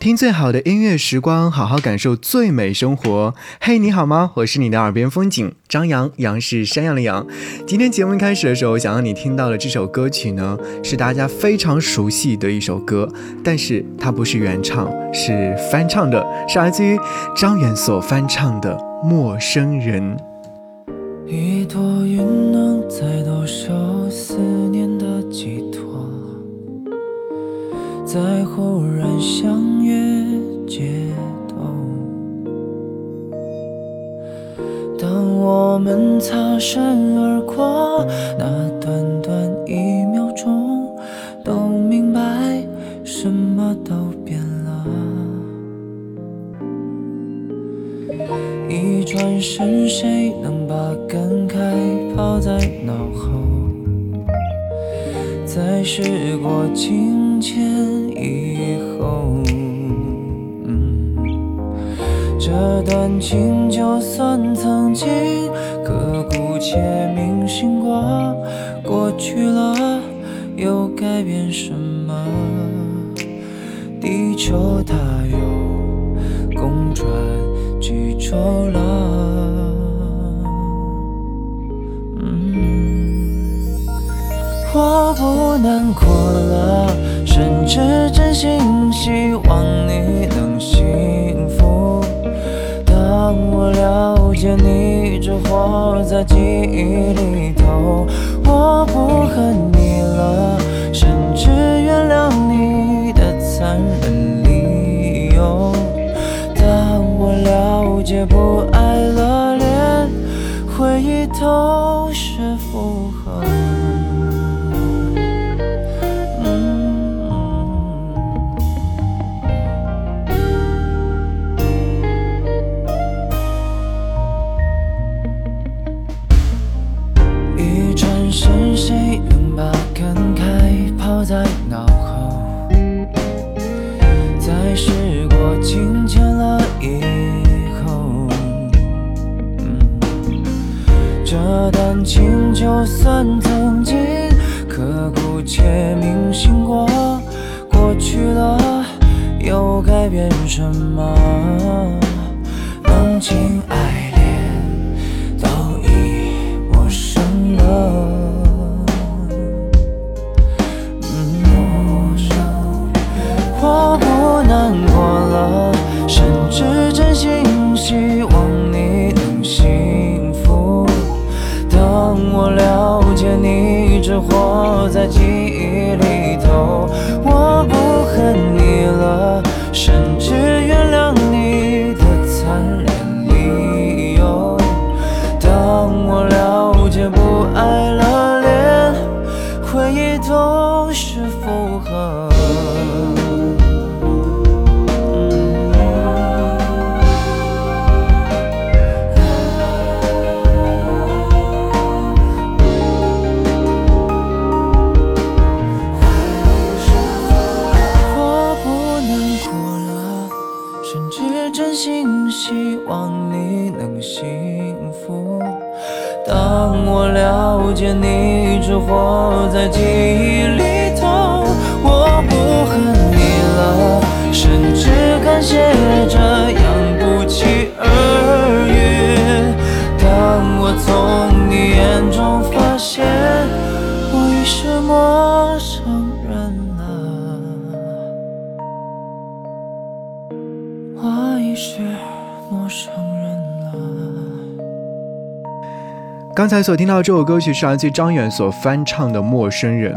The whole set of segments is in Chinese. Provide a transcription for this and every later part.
听最好的音乐时光，好好感受最美生活。嘿，你好吗？我是你的耳边风景张扬，杨是山羊的羊。今天节目开始的时候，想让你听到的这首歌曲呢，是大家非常熟悉的一首歌，但是它不是原唱，是翻唱的，是来自于张远所翻唱的《陌生人》。一朵云能载多少思念的寄托？在忽然想我们擦身而过，那短短一秒钟，都明白什么都变了。一转身，谁能把感慨抛在脑后？在时过境迁以这段情就算曾经刻骨且铭心过，过去了又改变什么？地球它又公转几周了？我不难过了，甚至真心希望你能见你只活在记忆里头，我不恨你了，甚至原谅你的残忍理由。当我了解不爱了，连回忆都我已是。陌生人了。刚才所听到这首歌曲是来自张远所翻唱的《陌生人》。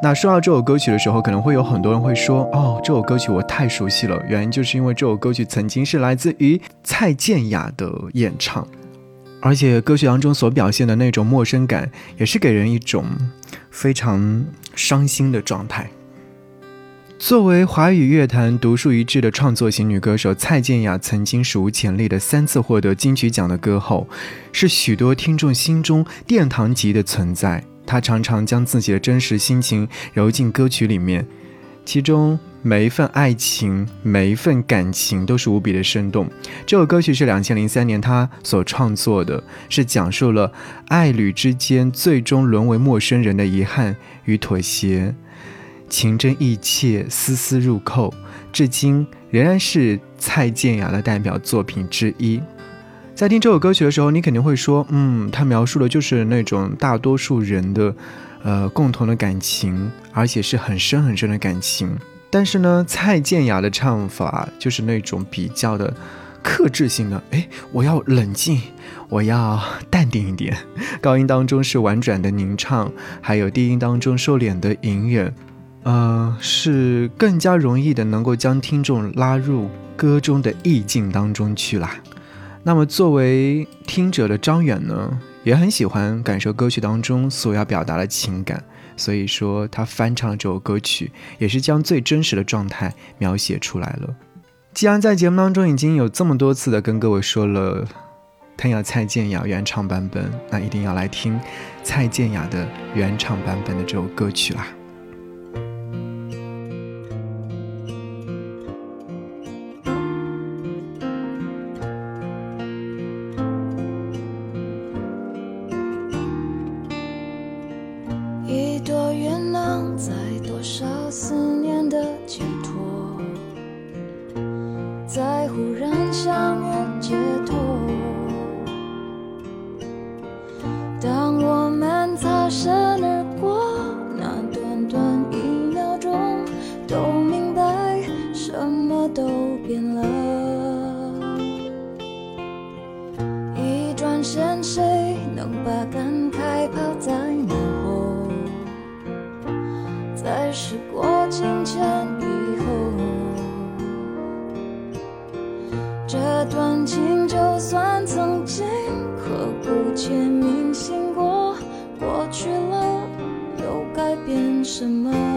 那说到这首歌曲的时候，可能会有很多人会说：“哦，这首歌曲我太熟悉了。”原因就是因为这首歌曲曾经是来自于蔡健雅的演唱，而且歌曲当中所表现的那种陌生感，也是给人一种非常伤心的状态。作为华语乐坛独树一帜的创作型女歌手，蔡健雅曾经史无前例的三次获得金曲奖的歌后，是许多听众心中殿堂级的存在。她常常将自己的真实心情揉进歌曲里面，其中每一份爱情、每一份感情都是无比的生动。这首歌曲是两千零三年她所创作的，是讲述了爱侣之间最终沦为陌生人的遗憾与妥协。情真意切，丝丝入扣，至今仍然是蔡健雅的代表作品之一。在听这首歌曲的时候，你肯定会说，嗯，它描述的就是那种大多数人的，呃，共同的感情，而且是很深很深的感情。但是呢，蔡健雅的唱法就是那种比较的克制性的，哎，我要冷静，我要淡定一点。高音当中是婉转的吟唱，还有低音当中收敛的隐忍，呃，是更加容易的能够将听众拉入歌中的意境当中去啦。那么作为听者的张远呢，也很喜欢感受歌曲当中所要表达的情感。所以说，他翻唱这首歌曲，也是将最真实的状态描写出来了。既然在节目当中已经有这么多次的跟各位说了，他要蔡健雅原唱版本，那一定要来听蔡健雅的原唱版本的这首歌曲啦。清晨以后，这段情就算曾经刻骨铭心过，过去了又改变什么？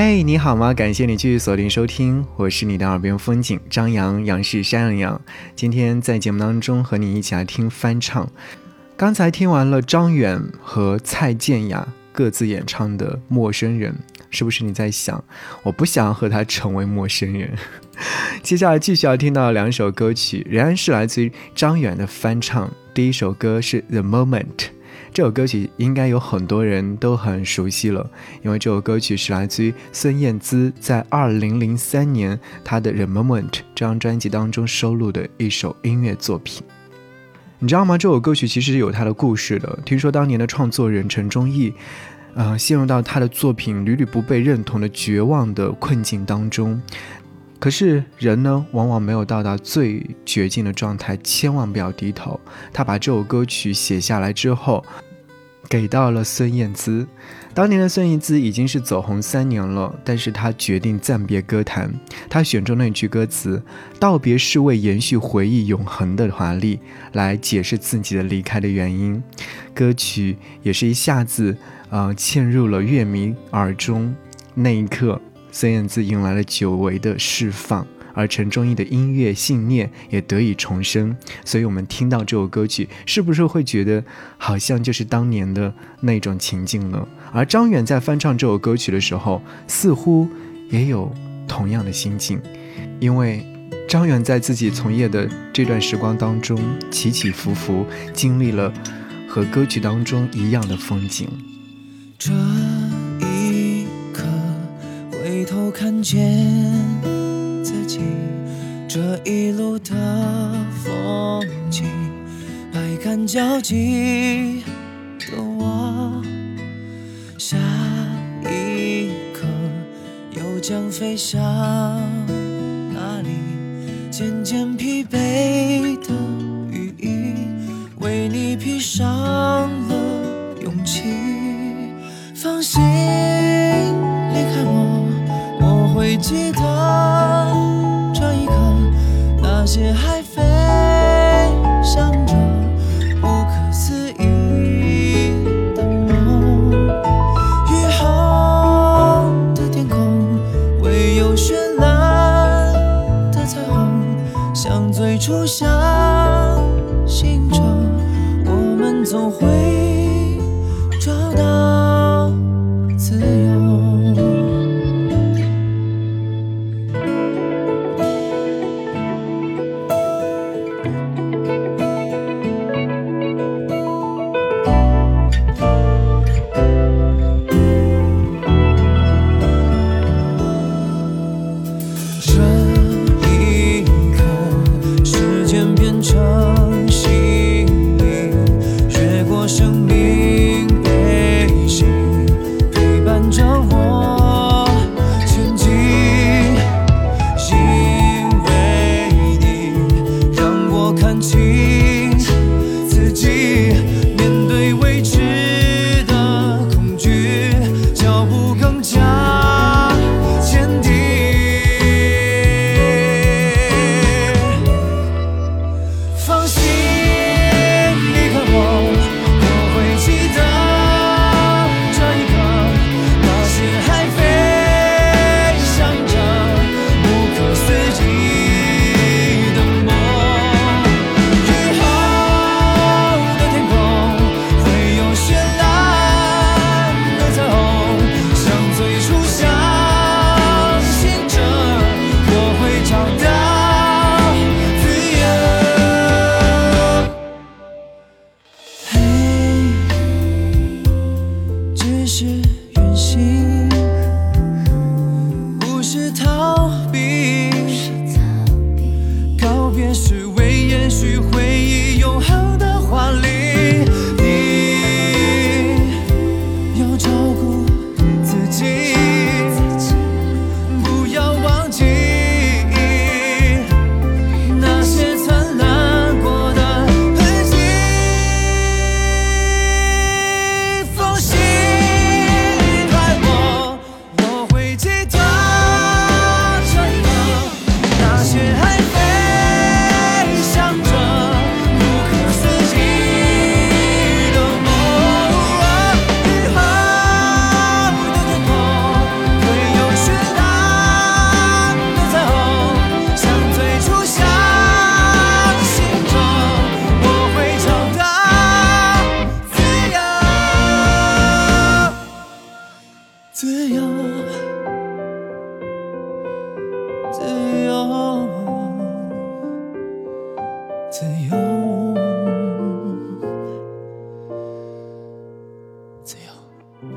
嘿，你好吗？感谢你继续锁定收听，我是你的耳边风景张扬，杨是山羊羊。今天在节目当中和你一起来听翻唱。刚才听完了张远和蔡健雅各自演唱的《陌生人》，是不是你在想，我不想和他成为陌生人？接下来继续要听到两首歌曲，仍然是来自于张远的翻唱。第一首歌是《The Moment》。这首歌曲应该有很多人都很熟悉了，因为这首歌曲是来自于孙燕姿在二零零三年她的《Remoment》这张专辑当中收录的一首音乐作品。你知道吗？这首歌曲其实有它的故事的。听说当年的创作人陈忠义，呃，陷入到他的作品屡屡不被认同的绝望的困境当中。可是人呢，往往没有到达最绝境的状态，千万不要低头。他把这首歌曲写下来之后，给到了孙燕姿。当年的孙燕姿已经是走红三年了，但是她决定暂别歌坛。她选中那句歌词“道别是为延续回忆永恒的华丽”来解释自己的离开的原因。歌曲也是一下子，呃，嵌入了乐迷耳中。那一刻。孙燕姿迎来了久违的释放，而陈忠义的音乐信念也得以重生。所以，我们听到这首歌曲，是不是会觉得好像就是当年的那种情境呢？而张远在翻唱这首歌曲的时候，似乎也有同样的心境，因为张远在自己从业的这段时光当中起起伏伏，经历了和歌曲当中一样的风景。这一刻回头看见己这一路的风景，百感交集的我，下一刻又将飞向哪里？渐渐疲惫的羽翼为你披上了勇气，放心离开我，我。会记得那些还飞翔着不可思议的梦。雨后的天空，唯有绚烂的彩虹，像最初相信着，我们总会找到自由。自由自由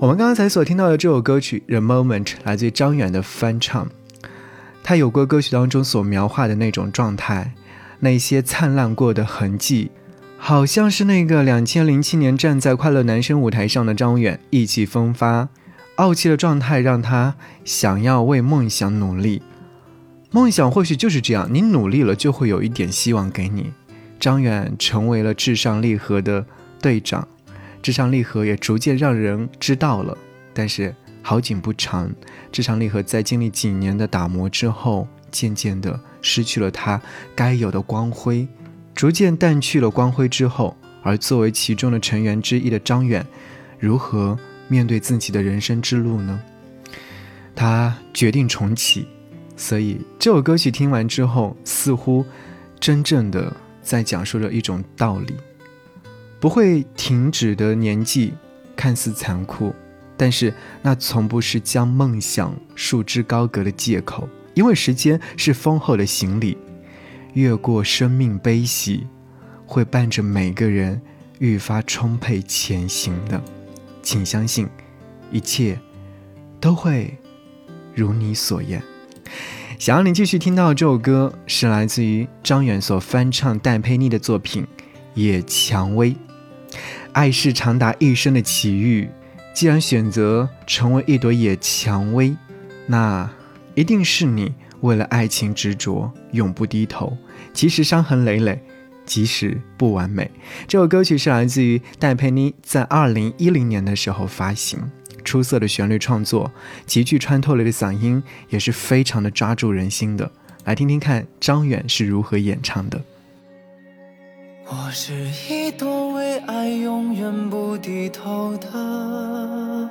我们刚才所听到的这首歌曲 the moment 来自于张远的翻唱他有过歌曲当中所描画的那种状态那些灿烂过的痕迹好像是那个两千零七年站在快乐男生舞台上的张远意气风发傲气的状态让他想要为梦想努力。梦想或许就是这样，你努力了，就会有一点希望给你。张远成为了至上励合的队长，至上励合也逐渐让人知道了。但是好景不长，至上励合在经历几年的打磨之后，渐渐的失去了它该有的光辉，逐渐淡去了光辉之后，而作为其中的成员之一的张远，如何面对自己的人生之路呢？他决定重启，所以这首歌曲听完之后，似乎真正的。在讲述着一种道理：不会停止的年纪，看似残酷，但是那从不是将梦想束之高阁的借口。因为时间是丰厚的行李，越过生命悲喜，会伴着每个人愈发充沛前行的。请相信，一切都会如你所愿。想要你继续听到这首歌，是来自于张远所翻唱戴佩妮的作品《野蔷薇》。爱是长达一生的奇遇，既然选择成为一朵野蔷薇，那一定是你为了爱情执着，永不低头。即使伤痕累累，即使不完美。这首歌曲是来自于戴佩妮在二零一零年的时候发行。出色的旋律创作，极具穿透力的嗓音，也是非常的抓住人心的。来听听看张远是如何演唱的。我是一朵为爱永远不低头的。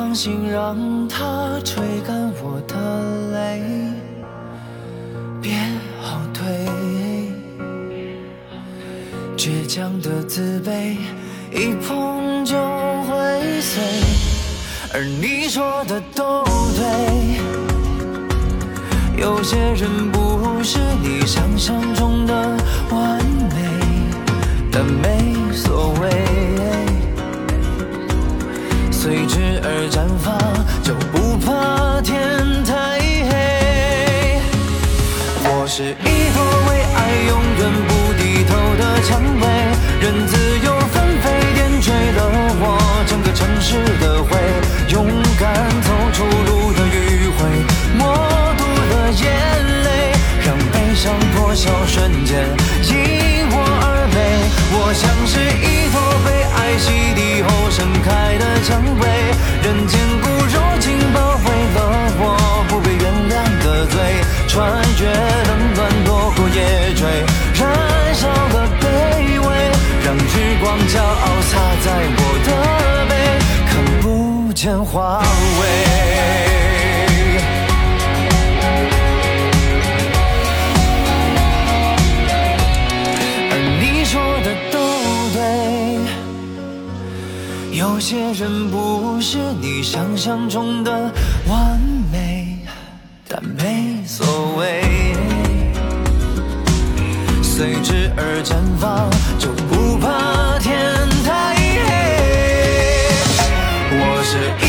放心让它吹干我的泪，别后退。倔强的自卑，一碰就会碎。而你说的都对，有些人不是你想象中的完美，但没。而绽放，就不怕天太黑。我是有些人不是你想象中的完美，但没所谓，随之而绽放，就不怕天太黑。我是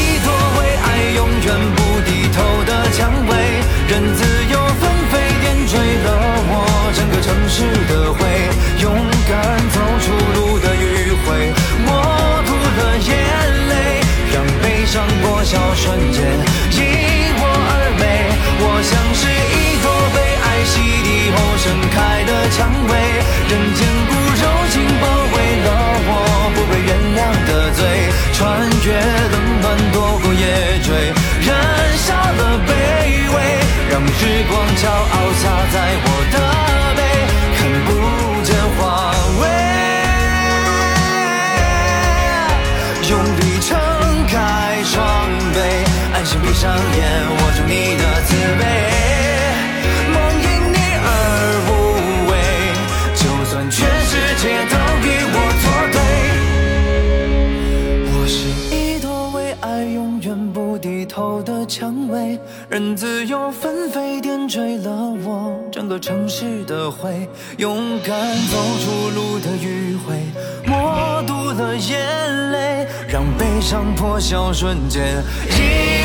自由纷飞，点缀了我整个城市的灰。勇敢走出路的余晖，默读了眼泪，让悲伤破晓瞬间因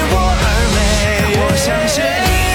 我而美。我相信。